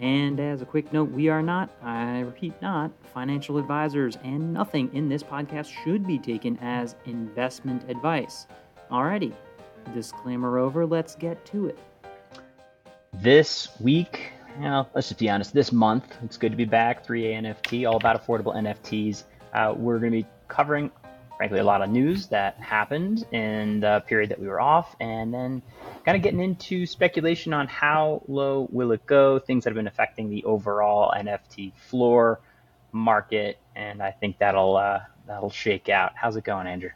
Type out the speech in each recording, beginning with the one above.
And as a quick note, we are not, I repeat, not financial advisors, and nothing in this podcast should be taken as investment advice. Alrighty, disclaimer over, let's get to it. This week, you know, let's just be honest, this month, it's good to be back. 3A NFT, all about affordable NFTs. Uh, we're going to be covering frankly, a lot of news that happened in the period that we were off, and then kind of getting into speculation on how low will it go, things that have been affecting the overall NFT floor market, and I think that'll uh, that'll shake out. How's it going, Andrew?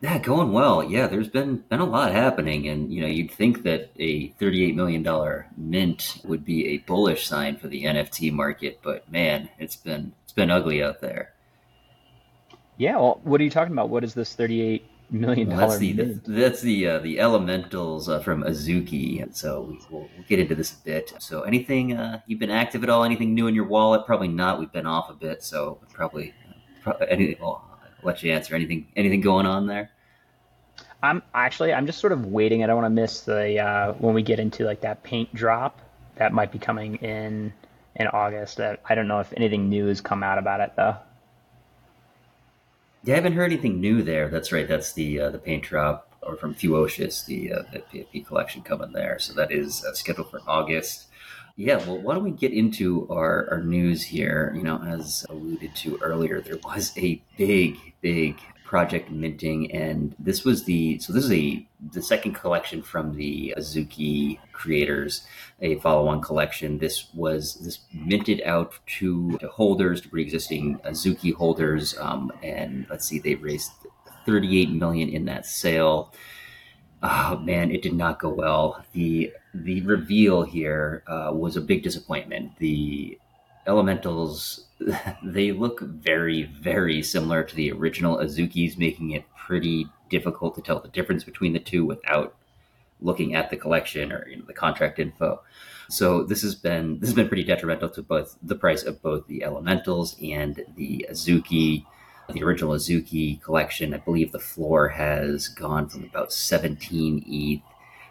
Yeah, going well. Yeah, there's been been a lot happening, and you know, you'd think that a 38 million dollar mint would be a bullish sign for the NFT market, but man, it's been it's been ugly out there. Yeah, well, what are you talking about? What is this thirty-eight million? Well, that's the that's the uh, the elementals uh, from Azuki. So we'll, we'll, get into this a bit. So anything uh, you've been active at all? Anything new in your wallet? Probably not. We've been off a bit, so probably, probably anything. Well, I'll let you answer. Anything anything going on there? I'm actually I'm just sort of waiting. I don't want to miss the uh, when we get into like that paint drop that might be coming in in August. I don't know if anything new has come out about it though. Yeah, I haven't heard anything new there. That's right. That's the uh, the paint drop or from Fewocious, the uh, the PFP collection coming there. So that is uh, scheduled for August. Yeah, well, why don't we get into our, our news here? You know, as alluded to earlier, there was a big, big project minting, and this was the so this is a the second collection from the Azuki creators, a follow-on collection. This was this minted out to, to holders, to pre-existing Azuki holders, um, and let's see, they raised 38 million in that sale. Oh man, it did not go well. the The reveal here uh, was a big disappointment. The elementals they look very, very similar to the original Azukis, making it pretty difficult to tell the difference between the two without looking at the collection or you know, the contract info. So this has been this has been pretty detrimental to both the price of both the elementals and the Azuki. The original Azuki collection, I believe the floor has gone from about 17 ETH,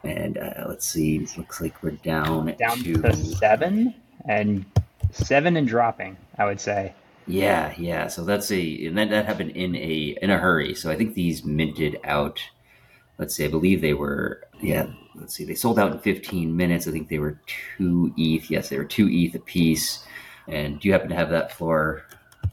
and uh, let's see, looks like we're down down to, to seven, and seven and dropping, I would say. Yeah, yeah. So that's a and that, that happened in a in a hurry. So I think these minted out. Let's see, I believe they were yeah. Let's see, they sold out in 15 minutes. I think they were two ETH. Yes, they were two ETH a piece. And do you happen to have that floor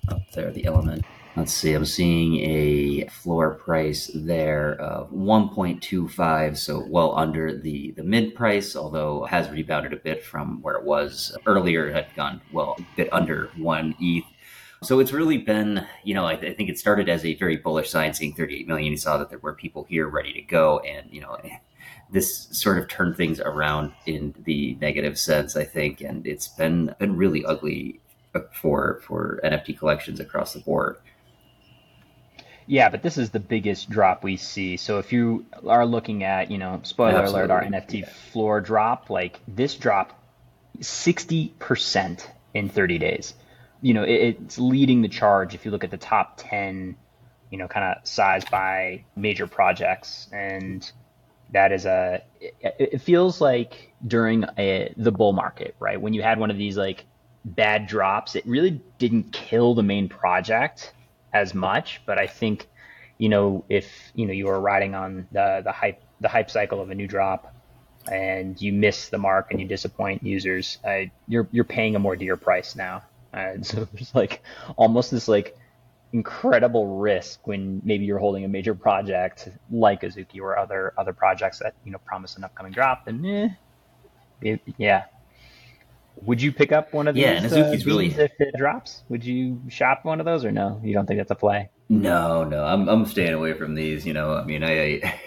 up there? The element. Let's see, I'm seeing a floor price there of 1.25, so well under the, the mid price, although has rebounded a bit from where it was earlier. It had gone, well, a bit under 1 ETH. So it's really been, you know, I, th- I, think it started as a very bullish sign, seeing 38 million. You saw that there were people here ready to go. And, you know, this sort of turned things around in the negative sense, I think. And it's been, been really ugly for, for NFT collections across the board. Yeah, but this is the biggest drop we see. So if you are looking at, you know, spoiler Absolutely. alert, our NFT yeah. floor drop, like this dropped 60% in 30 days. You know, it, it's leading the charge if you look at the top 10, you know, kind of size by major projects. And that is a, it, it feels like during a, the bull market, right? When you had one of these like bad drops, it really didn't kill the main project as much, but I think you know if you know you are riding on the the hype the hype cycle of a new drop and you miss the mark and you disappoint users, uh, you're you're paying a more dear price now. And so there's like almost this like incredible risk when maybe you're holding a major project like Azuki or other other projects that you know promise an upcoming drop, and eh, it, yeah, would you pick up one of these? Yeah, and Azuki's uh, really if it drops. Would you shop one of those or no? You don't think that's a play? No, no, I'm I'm staying away from these. You know, I mean, I, I,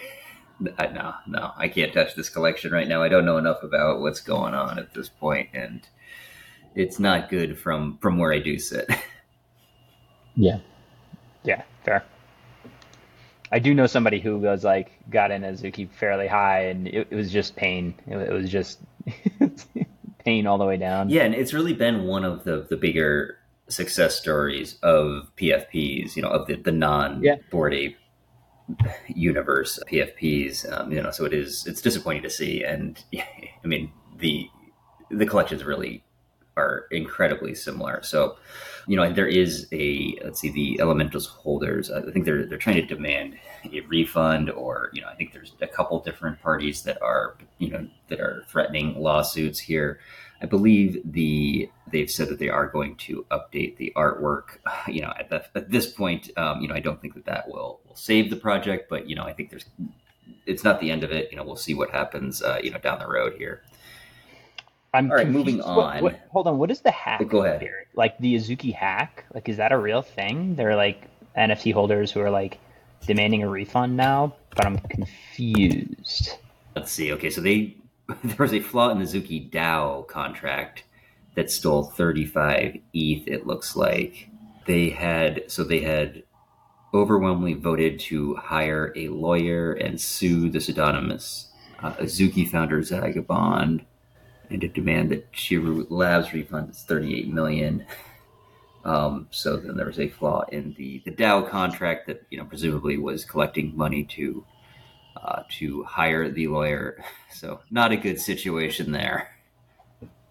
I no, no, I can't touch this collection right now. I don't know enough about what's going on at this point, and it's not good from from where I do sit. Yeah. Yeah, fair. I do know somebody who was like got in Azuki fairly high, and it, it was just pain. It, it was just pain all the way down. Yeah, and it's really been one of the the bigger success stories of PFPs. You know, of the the non bored ape universe PFPs. Um, you know, so it is it's disappointing to see, and I mean the the collections really are incredibly similar. So, you know, there is a let's see, the Elementals holders. I think they're they're trying to demand a refund, or you know, I think there's a couple different parties that are you know that are threatening lawsuits here. I believe the they've said that they are going to update the artwork. You know, at, the, at this point, um, you know, I don't think that that will will save the project, but you know, I think there's it's not the end of it. You know, we'll see what happens. Uh, you know, down the road here. I'm All right, moving on. What, what, hold on. What is the hack? Go ahead. Here? Like the Azuki hack? Like, is that a real thing? They're like NFT holders who are like demanding a refund now, but I'm confused. Let's see. Okay, so they there was a flaw in the Azuki DAO contract that stole 35 ETH. It looks like they had so they had overwhelmingly voted to hire a lawyer and sue the pseudonymous uh, Azuki founder Zagabond and to demand that Chiru Labs refund its 38 million. Um, so then there was a flaw in the, the DAO contract that you know presumably was collecting money to uh, to hire the lawyer. So not a good situation there.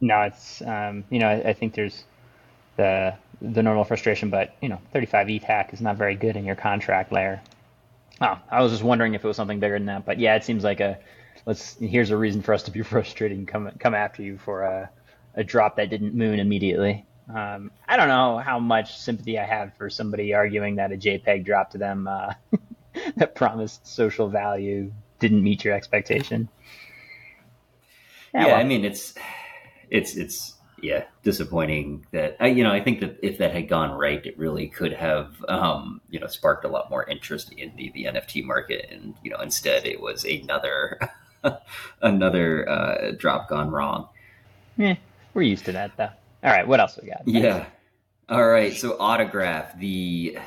No, it's um, you know I, I, think there's the the normal frustration, but you know 35 ETH hack is not very good in your contract layer. Oh, I was just wondering if it was something bigger than that, but yeah, it seems like a let's here's a reason for us to be frustrated and come come after you for a, a drop that didn't moon immediately. Um, I don't know how much sympathy I have for somebody arguing that a JPEG drop to them uh, that promised social value didn't meet your expectation. Yeah, yeah well. I mean it's it's it's yeah disappointing that I, you know I think that if that had gone right, it really could have um, you know sparked a lot more interest in the the NFT market, and you know instead it was another another uh, drop gone wrong. Yeah, we're used to that though. All right, what else we got? Yeah. All right, so Autograph, the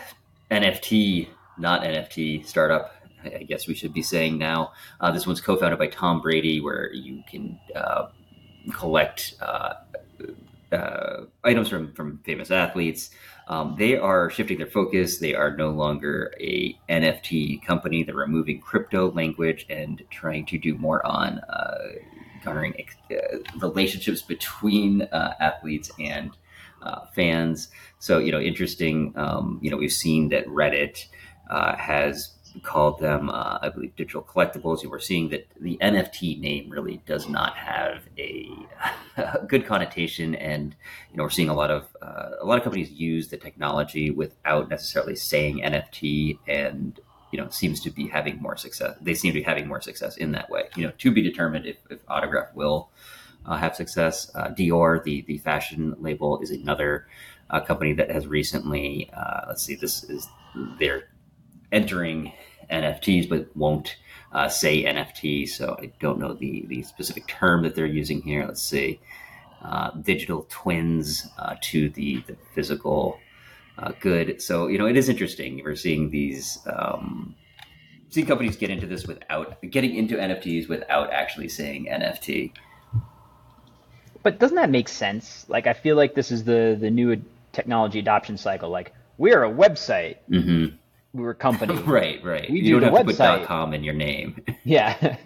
NFT, not NFT startup, I guess we should be saying now. Uh, this one's co-founded by Tom Brady, where you can uh, collect uh, items from from famous athletes. Um, they are shifting their focus. They are no longer a NFT company. They're removing crypto language and trying to do more on uh, garnering uh, relationships between uh, athletes and uh, fans. So you know, interesting. Um, you know, we've seen that Reddit uh, has called them, uh, I believe, digital collectibles. You were seeing that the NFT name really does not have a, a good connotation, and you know we're seeing a lot of uh, a lot of companies use the technology without necessarily saying NFT, and you know seems to be having more success. They seem to be having more success in that way. You know, to be determined if, if Autograph will uh, have success. Uh, Dior, the the fashion label, is another. Uh, company that has recently, uh, let's see, this is their entering NFTs, but won't uh, say NFT. So I don't know the, the specific term that they're using here. Let's see. Uh, digital twins uh, to the, the physical uh, good. So, you know, it is interesting. We're seeing these, um, seeing companies get into this without getting into NFTs without actually saying NFT. But doesn't that make sense? Like, I feel like this is the, the new technology adoption cycle. Like, we're a website. Mm-hmm we're a company. right, right. We you do not have website. to put .com in your name. yeah.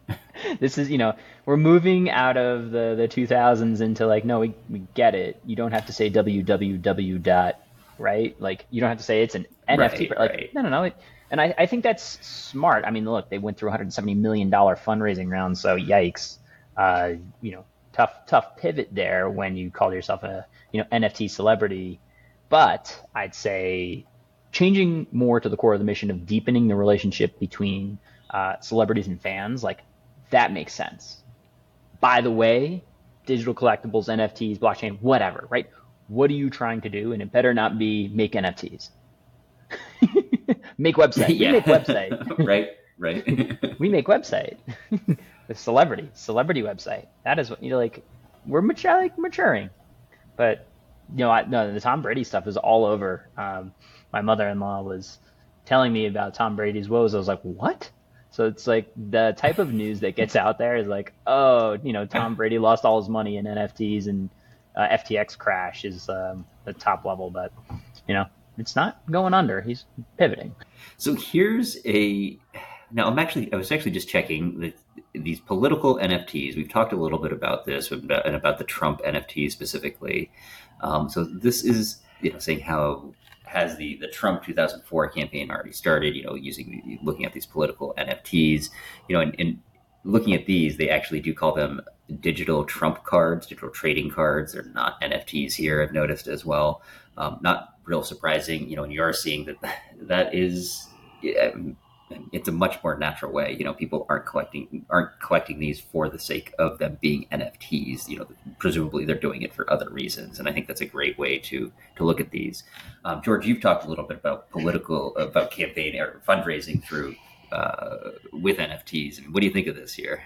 this is, you know, we're moving out of the, the 2000s into like, no, we, we get it. You don't have to say www dot, right? Like, you don't have to say it's an NFT. Right, like, right. no, no, no. It, and I, I think that's smart. I mean, look, they went through 170 million dollar fundraising round, so yikes. Uh, you know, tough, tough pivot there when you call yourself a, you know, NFT celebrity. But I'd say changing more to the core of the mission of deepening the relationship between uh, celebrities and fans, like that makes sense. By the way, digital collectibles, NFTs, blockchain, whatever, right? What are you trying to do? And it better not be make NFTs. make website. Yeah. We make website. right, right. we make website. the celebrity, celebrity website. That is what you know, like we're mature, like maturing. but you know, I, no, the Tom Brady stuff is all over. Um, my mother-in-law was telling me about Tom Brady's woes. I was like, what? So it's like the type of news that gets out there is like, oh, you know, Tom Brady lost all his money in NFTs and uh, FTX crash is um, the top level, but you know, it's not going under. He's pivoting. So here's a now I'm actually I was actually just checking that these political NFTs. We've talked a little bit about this and about the Trump NFT specifically. Um, so this is you know saying how has the the Trump 2004 campaign already started? You know, using looking at these political NFTs. You know, and, and looking at these, they actually do call them digital Trump cards, digital trading cards. They're not NFTs here. I've noticed as well. Um, not real surprising, you know, and you are seeing that that is it's a much more natural way. You know, people aren't collecting aren't collecting these for the sake of them being NFTs. You know, presumably they're doing it for other reasons, and I think that's a great way to to look at these. Um, George, you've talked a little bit about political about campaign or fundraising through uh, with NFTs. I mean, what do you think of this here?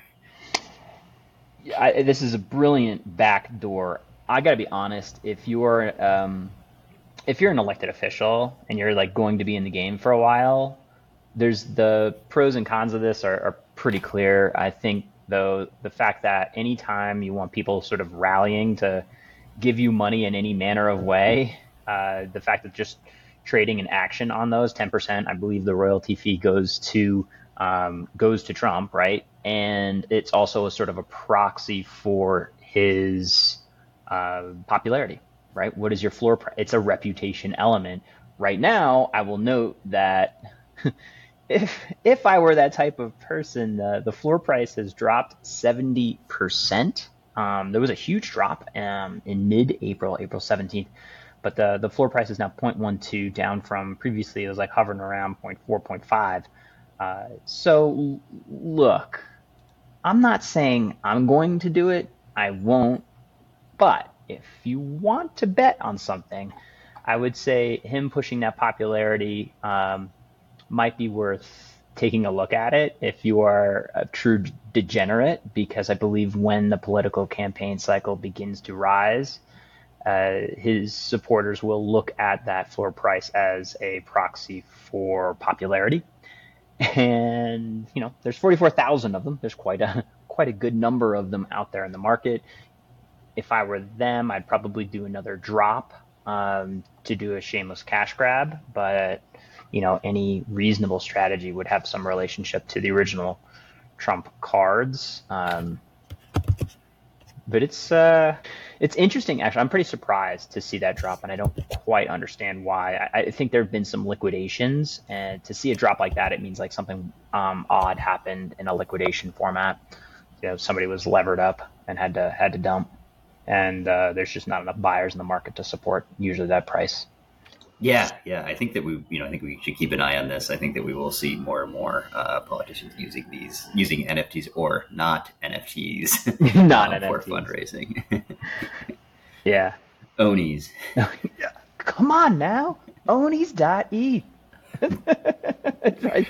I, this is a brilliant backdoor. I got to be honest. If you're um, if you're an elected official and you're like going to be in the game for a while, there's the pros and cons of this are, are pretty clear. I think though the fact that anytime you want people sort of rallying to give you money in any manner of way, uh, the fact that just trading an action on those 10%, I believe the royalty fee goes to um, goes to Trump, right? And it's also a sort of a proxy for his uh, popularity, right? What is your floor price? It's a reputation element. Right now, I will note that if if I were that type of person, uh, the floor price has dropped seventy percent. Um, there was a huge drop um, in mid-April, April seventeenth, but the the floor price is now 0.12, down from previously it was like hovering around 0.4, 0.5. Uh, so look, I'm not saying I'm going to do it. I won't. But if you want to bet on something, I would say him pushing that popularity um, might be worth taking a look at it if you are a true degenerate, because I believe when the political campaign cycle begins to rise, uh, his supporters will look at that floor price as a proxy for popularity. And you know, there's 44,000 of them. There's quite a quite a good number of them out there in the market. If I were them, I'd probably do another drop um, to do a shameless cash grab. But you know, any reasonable strategy would have some relationship to the original Trump cards. Um, but it's uh, it's interesting actually. I'm pretty surprised to see that drop, and I don't quite understand why. I, I think there have been some liquidations, and to see a drop like that, it means like something um, odd happened in a liquidation format. You know, somebody was levered up and had to had to dump, and uh, there's just not enough buyers in the market to support usually that price. Yeah, yeah. I think that we, you know, I think we should keep an eye on this. I think that we will see more and more uh, politicians using these, using NFTs or not NFTs, not um, for fundraising. yeah. Onies. yeah. Come on now, Onies.e. right.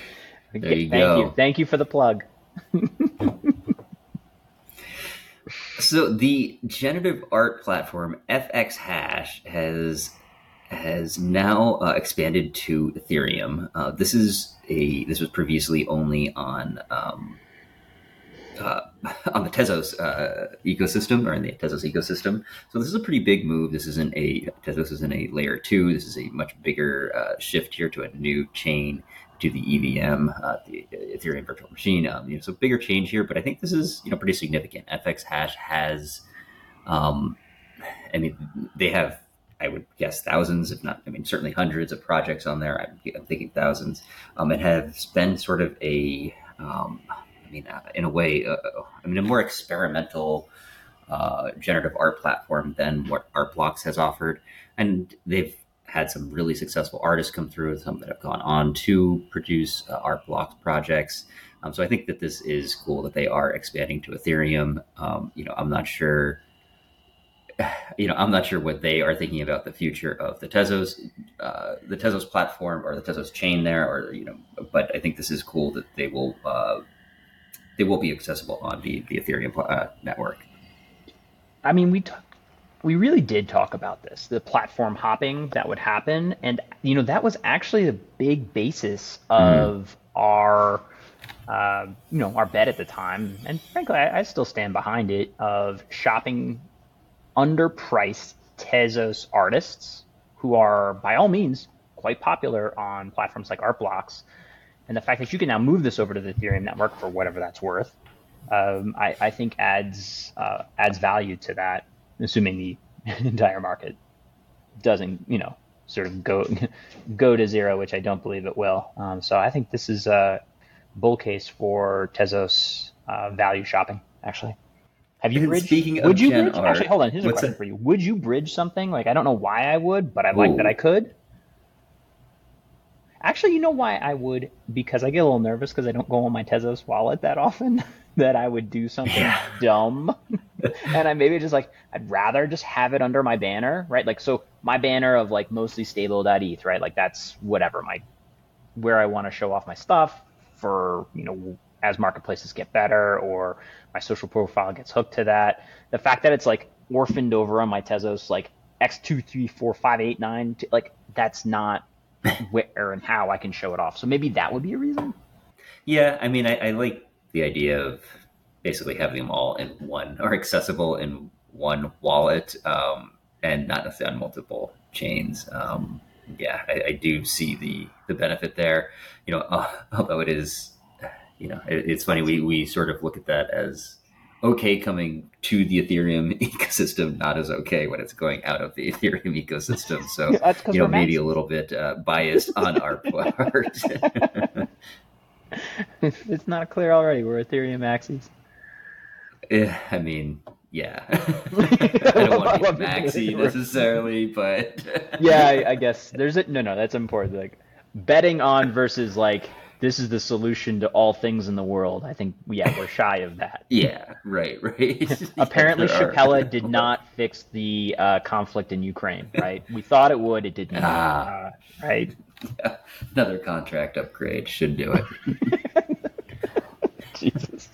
There you Thank go. you. Thank you for the plug. so the generative art platform FX Hash has has now uh, expanded to Ethereum. Uh, this is a this was previously only on um, uh, on the Tezos uh, ecosystem or in the Tezos ecosystem. So this is a pretty big move. This isn't a Tezos is in a layer two. This is a much bigger uh, shift here to a new chain to the EVM, uh, the Ethereum virtual machine. Um, you know, so bigger change here, but I think this is you know pretty significant. FX Hash has, um, I mean, they have I would guess thousands, if not, I mean, certainly hundreds of projects on there. I'm, I'm thinking thousands. Um, it has been sort of a, um, I mean, uh, in a way, uh, I mean, a more experimental uh, generative art platform than what Art Blocks has offered. And they've had some really successful artists come through, some that have gone on to produce uh, Art Blocks projects. Um, so I think that this is cool that they are expanding to Ethereum. Um, you know, I'm not sure you know, I'm not sure what they are thinking about the future of the Tezos, uh, the Tezos platform or the Tezos chain there, or you know, but I think this is cool that they will uh, they will be accessible on the the Ethereum uh, network. I mean, we talk, we really did talk about this, the platform hopping that would happen, and you know that was actually the big basis of mm. our, uh, you know, our bet at the time, and frankly, I, I still stand behind it of shopping underpriced Tezos artists who are by all means quite popular on platforms like Artblocks, and the fact that you can now move this over to the Ethereum network for whatever that's worth, um, I, I, think adds uh, adds value to that assuming the entire market doesn't, you know, sort of go go to zero, which I don't believe it will. Um, so I think this is a bull case for Tezos uh, value shopping. Actually, have you bridged? Speaking would of you bridge? Art, actually, hold on. Here's a question for you. Would you bridge something? Like I don't know why I would, but I like that I could. Actually, you know why I would? Because I get a little nervous because I don't go on my Tezos wallet that often. that I would do something yeah. dumb. and I maybe just like I'd rather just have it under my banner, right? Like so my banner of like mostly stable.eth, right? Like that's whatever my where I want to show off my stuff for, you know, as marketplaces get better or my social profile gets hooked to that. The fact that it's like orphaned over on my Tezos like X two three four five eight nine like that's not where and how I can show it off. So maybe that would be a reason. Yeah, I mean I, I like the idea of basically having them all in one or accessible in one wallet um, and not necessarily on multiple chains. Um, yeah, I, I, do see the the benefit there. You know, uh, although it is, you know, it, it's funny we we sort of look at that as okay coming to the Ethereum ecosystem, not as okay when it's going out of the Ethereum ecosystem. So you know, maybe a little bit uh, biased on our part. it's not clear already. We're Ethereum maxis. Yeah, I mean, yeah. I don't want to be maxi necessarily, but yeah, I, I, guess there's a no, no. That's important. Like betting on versus like this is the solution to all things in the world. I think yeah, we're shy of that. yeah, right, right. Apparently, Shapella did not fix the uh, conflict in Ukraine. Right? We thought it would. It did not. Ah. Uh, right. Yeah. Another contract upgrade should do it. Jesus.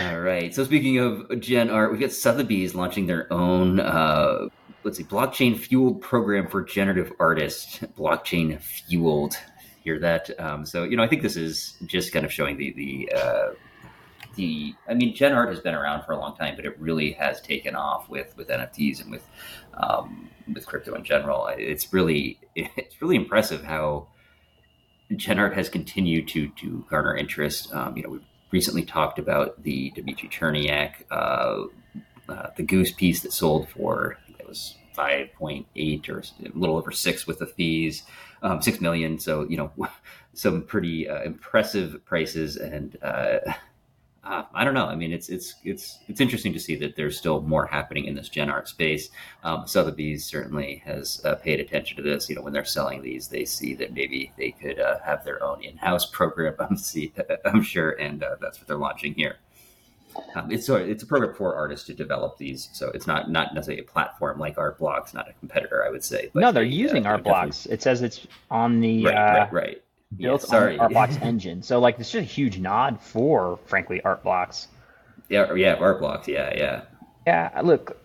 All right. So speaking of Gen Art, we've got Sotheby's launching their own uh, let's see, blockchain fueled program for generative artists. Blockchain fueled. Hear that? Um, so you know, I think this is just kind of showing the the uh, the. I mean, Gen Art has been around for a long time, but it really has taken off with with NFTs and with um, with crypto in general. It's really it's really impressive how Gen Art has continued to to garner interest. Um, you know, we've recently talked about the Dmitry Cherniak, uh, uh, the Goose piece that sold for was five point eight or a little over six with the fees, um, six million. So you know, some pretty uh, impressive prices and uh, uh, I don't know. I mean, it's it's it's it's interesting to see that there's still more happening in this gen art space. Um, Sotheby's certainly has uh, paid attention to this. You know, when they're selling these, they see that maybe they could uh, have their own in-house program. I'm see, I'm sure, and uh, that's what they're launching here. Um, it's so it's a program for artists to develop these. So it's not not necessarily a platform like Art Blocks, not a competitor, I would say. no, they're they, using uh, Art Blocks. It says it's on the right, right, right built yeah, sorry. on Artblocks engine. So like this is a huge nod for frankly Artblocks. Yeah, yeah, Artblocks. Yeah, yeah. Yeah, look,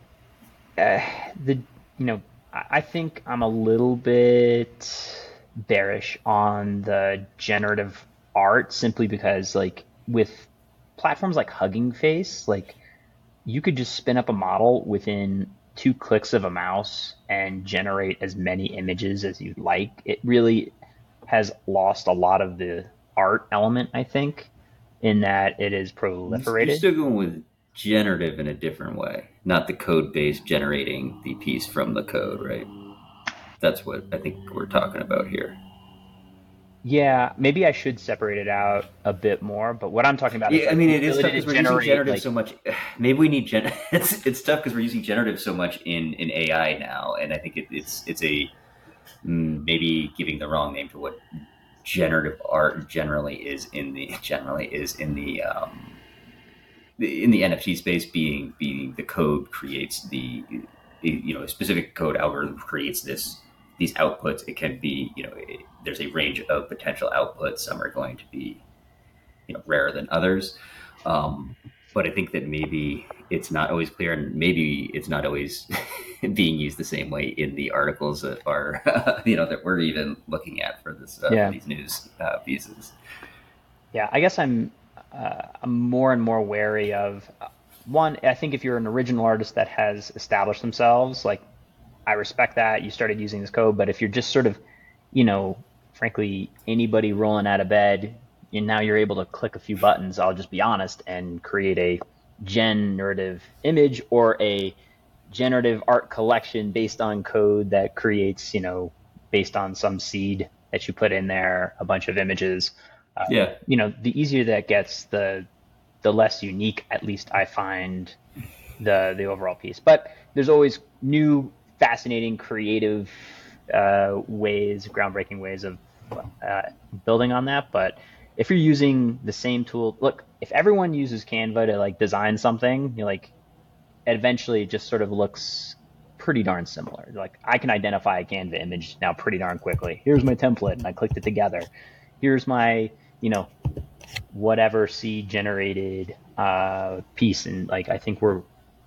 uh, the you know I think I'm a little bit bearish on the generative art simply because like with platforms like Hugging Face, like you could just spin up a model within two clicks of a mouse and generate as many images as you'd like. It really has lost a lot of the art element, I think, in that it is proliferated. You're still going with generative in a different way, not the code base generating the piece from the code, right? That's what I think we're talking about here. Yeah, maybe I should separate it out a bit more. But what I'm talking about, yeah, is I mean, it is tough because we're using generative like, so much. Maybe we need gen. It's it's tough because we're using generative so much in in AI now, and I think it, it's it's a Mm, maybe giving the wrong name to what generative art generally is in the generally is in the um, in the NFT space. Being being the code creates the you know a specific code algorithm creates this these outputs. It can be you know it, there's a range of potential outputs. Some are going to be you know rarer than others. Um, but I think that maybe it's not always clear, and maybe it's not always being used the same way in the articles that are, you know, that we're even looking at for this uh, yeah. these news uh, pieces. Yeah, I guess I'm uh, I'm more and more wary of one. I think if you're an original artist that has established themselves, like I respect that you started using this code, but if you're just sort of, you know, frankly, anybody rolling out of bed and now you're able to click a few buttons, I'll just be honest, and create a generative image or a generative art collection based on code that creates, you know, based on some seed that you put in there, a bunch of images. Uh, yeah. You know, the easier that gets, the the less unique, at least I find the the overall piece. But there's always new, fascinating, creative uh, ways, groundbreaking ways of uh, building on that. But if you're using the same tool, look, if everyone uses Canva to like design something, you like eventually it just sort of looks pretty darn similar. Like I can identify a Canva image now pretty darn quickly. Here's my template and I clicked it together. Here's my, you know, whatever seed generated uh, piece. And like I think we're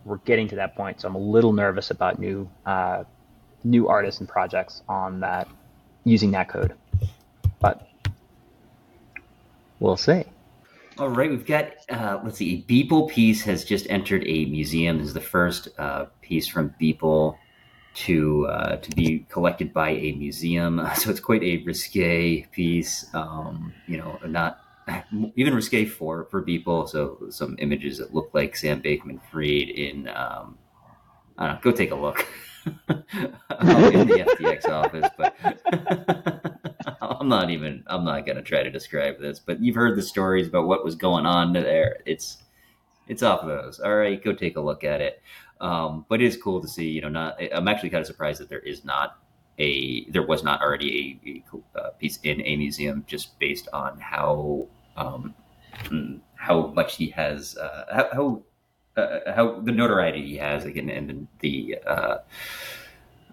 we're getting to that point. So I'm a little nervous about new uh, new artists and projects on that using that code. But We'll see. All right, we've got uh, let's see. Beeple piece has just entered a museum. This is the first uh, piece from Beeple to uh, to be collected by a museum. So it's quite a risque piece. Um, you know, not even risque for for Beeple. So some images that look like Sam Bakeman Freed in. Um, I don't know. Go take a look. in the FTX office, but. I'm not even. I'm not gonna try to describe this, but you've heard the stories about what was going on there. It's it's off of those. All right, go take a look at it. Um, but it is cool to see. You know, not. I'm actually kind of surprised that there is not a. There was not already a, a uh, piece in a museum just based on how um, how much he has. Uh, how how, uh, how the notoriety he has again and the. Uh,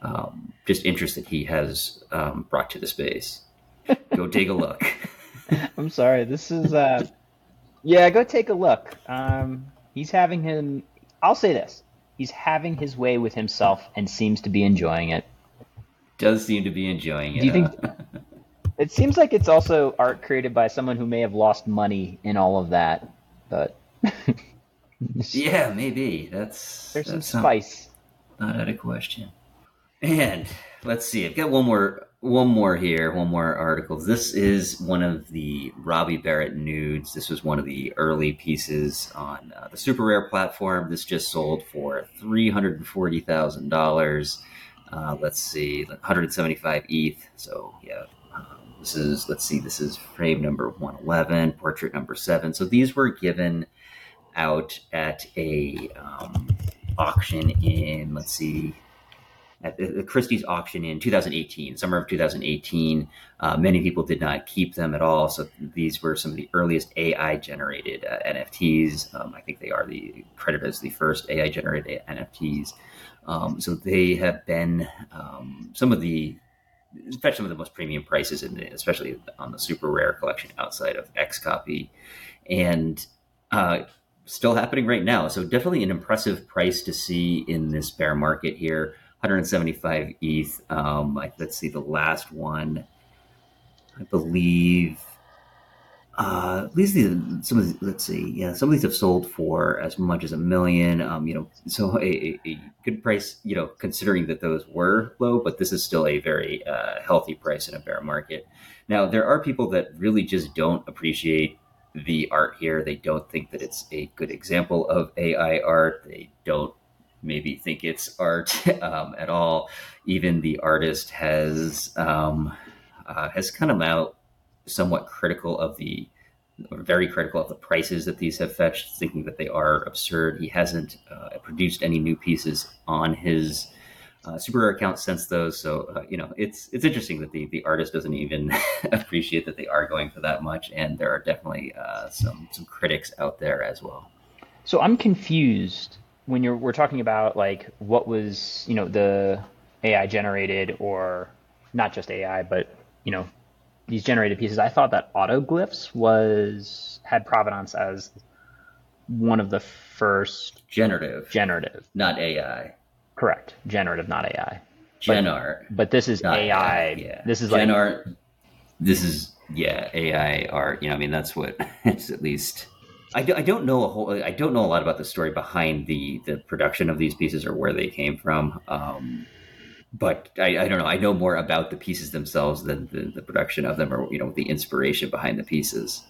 um, just interest that he has um, brought to the space. Go take a look. I'm sorry. This is uh yeah, go take a look. Um he's having him I'll say this. He's having his way with himself and seems to be enjoying it. Does seem to be enjoying it. Do you think It seems like it's also art created by someone who may have lost money in all of that, but Yeah, maybe. That's there's that's some spice. Not, not out of question. And let's see, I've got one more one more here, one more article. This is one of the Robbie Barrat nudes. This was one of the early pieces on uh, the Super Rare platform. This just sold for three hundred and forty thousand uh, dollars. Let's see, one hundred seventy-five ETH. So yeah, this is let's see, this is frame number one eleven, portrait number seven. So these were given out at a um, auction in let's see at the, Christie's auction in 2018, summer of 2018. Uh, many people did not keep them at all. So these were some of the earliest AI generated uh, NFTs. Um, I think they are the credited as the first AI generated NFTs. Um, so they have been um, some of the especially some of the most premium prices in the, especially on the super rare collection outside of XCOPY, and uh, still happening right now so definitely an impressive price to see in this bear market here 175 ETH. Um, let's see, the last one, I believe. Uh, at least the, some of the, let's see, yeah, some of these have sold for as much as a million. Um, you know, so a, a, good price. You know, considering that those were low, but this is still a very uh, healthy price in a bear market. Now, there are people that really just don't appreciate the art here. They don't think that it's a good example of AI art. They don't maybe think it's art um, at all. Even the artist has um, uh, has kind of out somewhat critical of the very critical of the prices that these have fetched, thinking that they are absurd. He hasn't uh, produced any new pieces on his uh, super rare account since those. So uh, you know, it's it's interesting that the the artist doesn't even appreciate that they are going for that much, and there are definitely uh, some some critics out there as well. So I'm confused when you're we're talking about like what was you know the AI generated or not just AI, but you know these generated pieces. I thought that autoglyphs was had provenance as one of the first generative, generative, not AI. Correct, generative, not AI. Gen art, but this is AI. AI. Yeah, this is Gen like art. This is yeah AI art. You know, I mean that's what it's at least. I, do, I don't know a whole. I don't know a lot about the story behind the the production of these pieces or where they came from. Um, but I, I, don't know. I know more about the pieces themselves than the, the, production of them, or you know, the inspiration behind the pieces.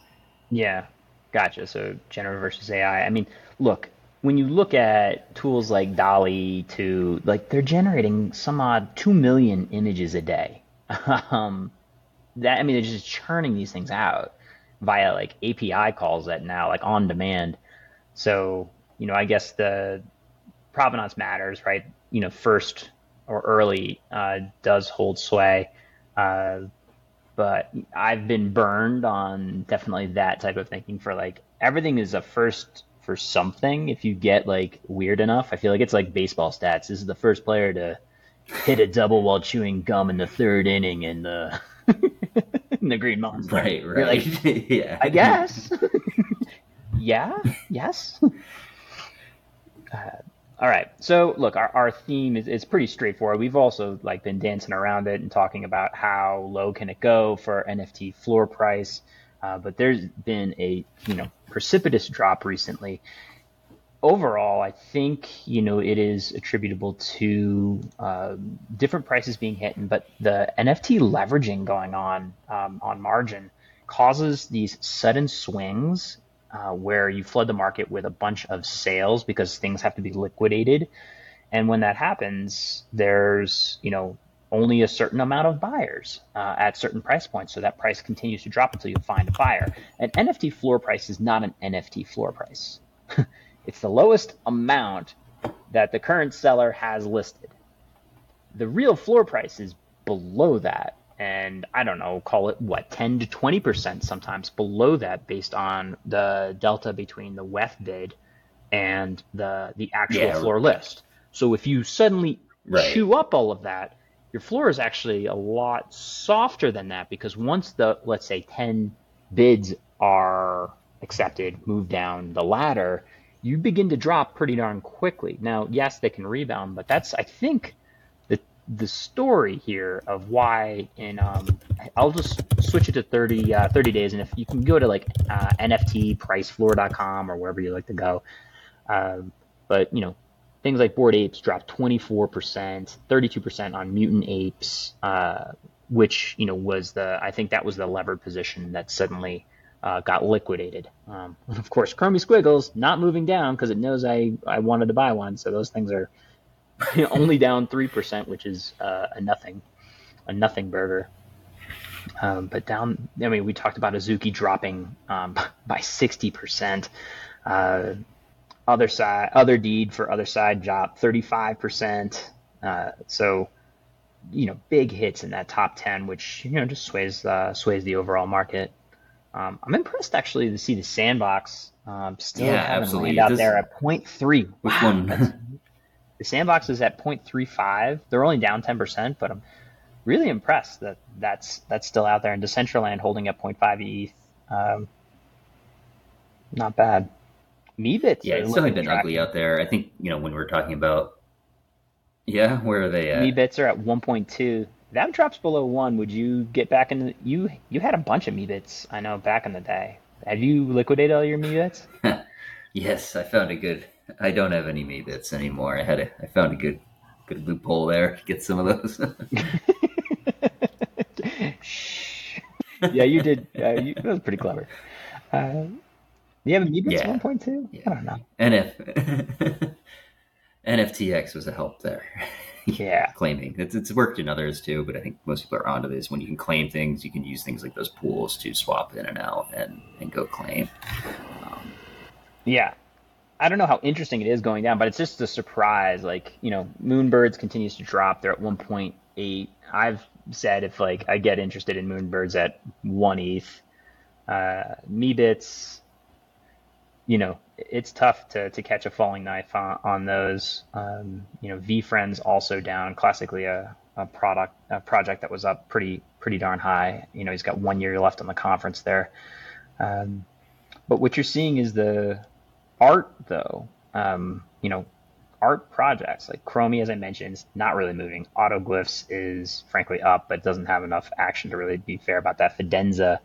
Yeah, gotcha. So generative versus AI. I mean, look, when you look at tools like DALL-E 2 like, they're generating some odd two million images a day. um, that I mean, they're just churning these things out via like API calls that now like on demand. So you know, I guess the provenance matters, right? You know, first or early uh, does hold sway. Uh, but I've been burned on definitely that type of thinking for like everything is a first for something. If you get like weird enough, I feel like it's like baseball stats. This is the first player to hit a double while chewing gum in the third inning in the in the Green Monster. Right, right. Like, yeah. I guess. yeah. Yes. Uh, all right. So look, our, our theme is, is pretty straightforward. We've also like been dancing around it and talking about how low can it go for NFT floor price. Uh, but there's been a you know precipitous drop recently. Overall, I think you know it is attributable to uh, different prices being hit, but the NFT leveraging going on um, on margin causes these sudden swings uh, where you flood the market with a bunch of sales because things have to be liquidated. And when that happens, there's you know only a certain amount of buyers uh, at certain price points. So that price continues to drop until you find a buyer. An NFT floor price is not an NFT floor price. it's the lowest amount that the current seller has listed. The real floor price is below that and I don't know, call it what, 10 to 20% sometimes below that based on the delta between the WETH bid and the the actual yeah, floor list. So if you suddenly right. chew up all of that, your floor is actually a lot softer than that because once the let's say 10 bids are accepted, move down the ladder, you begin to drop pretty darn quickly. Now, yes, they can rebound, but that's I think the story here of why in um, I'll just switch it to 30, uh, 30 days and if you can go to like uh, nftpricefloor.com or wherever you like to go um, but you know things like Bored Apes dropped 24% 32% on mutant apes uh, which you know was the I think that was the levered position that suddenly uh, got liquidated. Um, of course, Chromie Squiggles not moving down because it knows I, I wanted to buy one. So those things are only down three percent, which is uh, a nothing, a nothing burger. Um, but down, I mean, we talked about Azuki dropping um, by sixty percent. Uh, Otherside, Otherdeed for Otherside dropped thirty five percent. Uh, so, you know, big hits in that top ten, which you know just sways uh, sways the overall market. Um, I'm impressed actually to see the sandbox um, still yeah, absolutely. out there at 0.3. Which wow, one? The sandbox is at 0.35. They're only down 10%, but I'm really impressed that that's that's still out there. And Decentraland holding at 0.5 ETH. Um, not bad. Meebits. Yeah, it's definitely been ugly out there. I think, you know, when we're talking about, yeah, where are they at? Meebits are at 1.2. That drops below one. Would you get back in? The, you you had a bunch of Meebits, I know, back in the day. Have you liquidated all your Meebits? yes, I found a good I don't have any Meebits anymore. I had a, I found a good good loophole there. Get some of those. yeah, you did. Uh, you, that was pretty clever. Uh, you have Meebits yeah. 1.2? Yeah. I don't know. NF NFTX was a help there. Yeah, claiming it's it's worked in others too, but I think most people are onto this. When you can claim things, you can use things like those pools to swap in and out and and go claim. Um, yeah, I don't know how interesting it is going down, but it's just a surprise. Like, you know, Moonbirds continues to drop. They're at 1.8. I've said if like I get interested in Moonbirds at one ETH, uh, Meebits, you know, it's tough to, to catch a falling knife on, on those. Um, you know, VeeFriends also down. Classically, a, a product a project that was up pretty pretty darn high. You know, he's got one year left on the conference there. Um, but what you're seeing is the art, though, um, you know, art projects like Chromie, as I mentioned, is not really moving. Autoglyphs is frankly up, but doesn't have enough action to really be fair about that. Fidenza,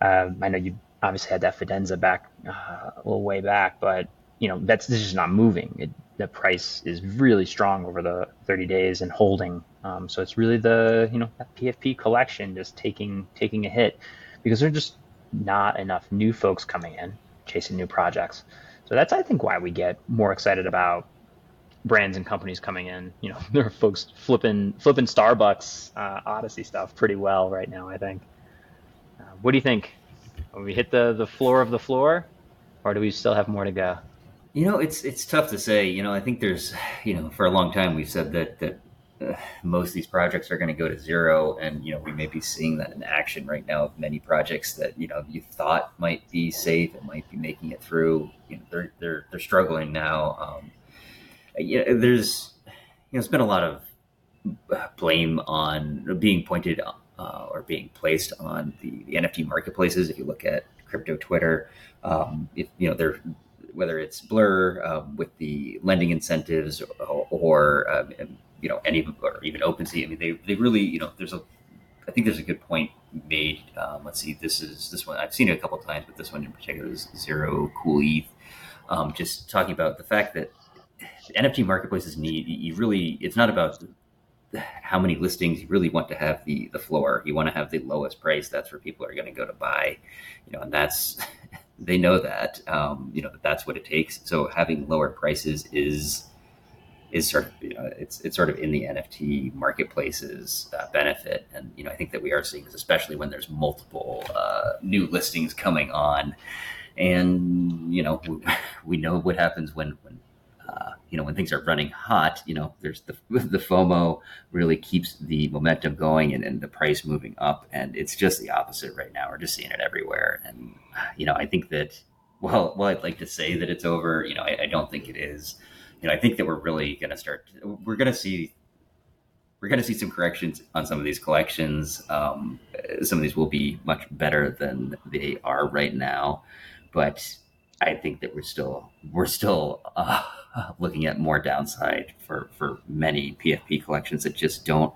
uh, I know you obviously had that Fidenza back uh, a little way back, but you know that's this is not moving. It, the price is really strong over the 30 days and holding. Um, so it's really the you know that PFP collection just taking taking a hit because there's just not enough new folks coming in chasing new projects. So that's I think why we get more excited about brands and companies coming in. You know, there are folks flipping flipping Starbucks uh, Odyssey stuff pretty well right now. I think. Uh, what do you think? Will we hit the the floor of the floor, or do we still have more to go? You know, it's it's tough to say. You know, I think there's, you know, for a long time we've said that that most of these projects are going to go to zero, and you know, we may be seeing that in action right now of many projects that you know you thought might be safe and might be making it through. You know, they're they're they're struggling now. Um, yeah, there's you know, it's been a lot of blame on being pointed uh, or being placed on the, the NFT marketplaces. If you look at crypto Twitter, um, if you know they're whether it's Blur um, with the lending incentives or, or um, you know any or even OpenSea. I mean, they they really you know there's a I think there's a good point made. Um, let's see, this is this one I've seen it a couple times, but this one in particular is Zero Cool ETH. Um, just talking about the fact that NFT marketplaces need you really it's not about how many listings you really want to have the the floor you want to have the lowest price that's where people are going to go to buy you know and that's they know that um, you know that that's what it takes so having lower prices is is sort of you know it's it's sort of in the NFT marketplace's uh, benefit and you know I think that we are seeing this especially when there's multiple uh, new listings coming on and you know we, we know what happens when when uh, you know, when things are running hot, you know, there's the the FOMO really keeps the momentum going and, and the price moving up, and it's just the opposite right now. We're just seeing it everywhere, and you know, I think that well, well, I'd like to say that it's over. You know, I, I don't think it is. You know, I think that we're really going to start. We're going to see. We're going to see some corrections on some of these collections. Um, some of these will be much better than they are right now, but I think that we're still we're still uh, looking at more downside for for many PFP collections that just don't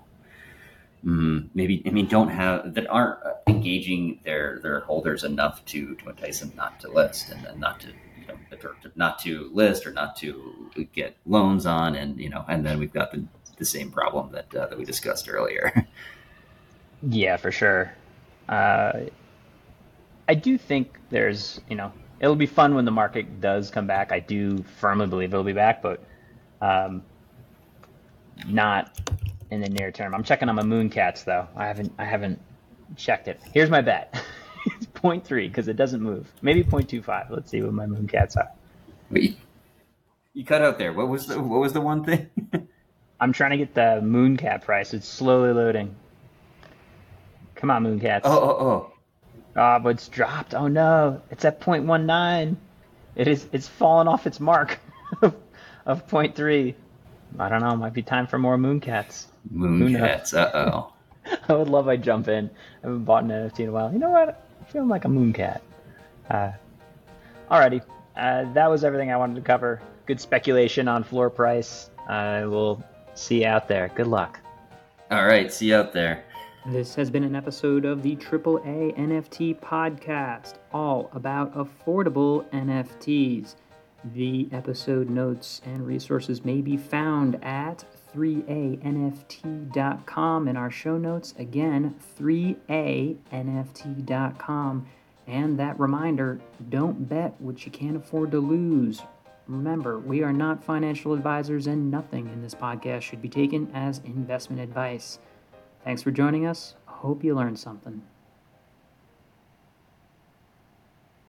mm, maybe I mean don't have that aren't engaging their their holders enough to to entice them not to list and, and not to you know not to list or not to get loans on and you know and then we've got the the same problem that uh, that we discussed earlier. yeah, for sure. Uh, I do think there's you know it'll be fun when the market does come back. I do firmly believe it'll be back, but um, not in the near term. I'm checking on my Mooncats though. I haven't I haven't checked it. Here's my bet. it's 0.3 because it doesn't move. Maybe 0.25. Let's see what my Mooncats are. Wait, you cut out there. What was the what was the one thing? I'm trying to get the Mooncat price. It's slowly loading. Come on, Mooncats. Oh, oh, oh. Ah, but it's dropped. Oh no, it's at 0.19. It is. It's fallen off its mark of 0.3. I don't know. Might be time for more Mooncats. Mooncats. Uh oh. I would love. I jump in. I haven't bought an NFT in a while. You know what? I'm feeling like a Mooncat. Uh, alrighty. Uh, that was everything I wanted to cover. Good speculation on floor price. I will see you out there. Good luck. All right. See you out there. This has been an episode of the AAA NFT podcast, all about affordable NFTs. The episode notes and resources may be found at 3anft.com in our show notes. Again, 3anft.com. And that reminder don't bet what you can't afford to lose. Remember, we are not financial advisors, and nothing in this podcast should be taken as investment advice. Thanks for joining us. Hope you learned something.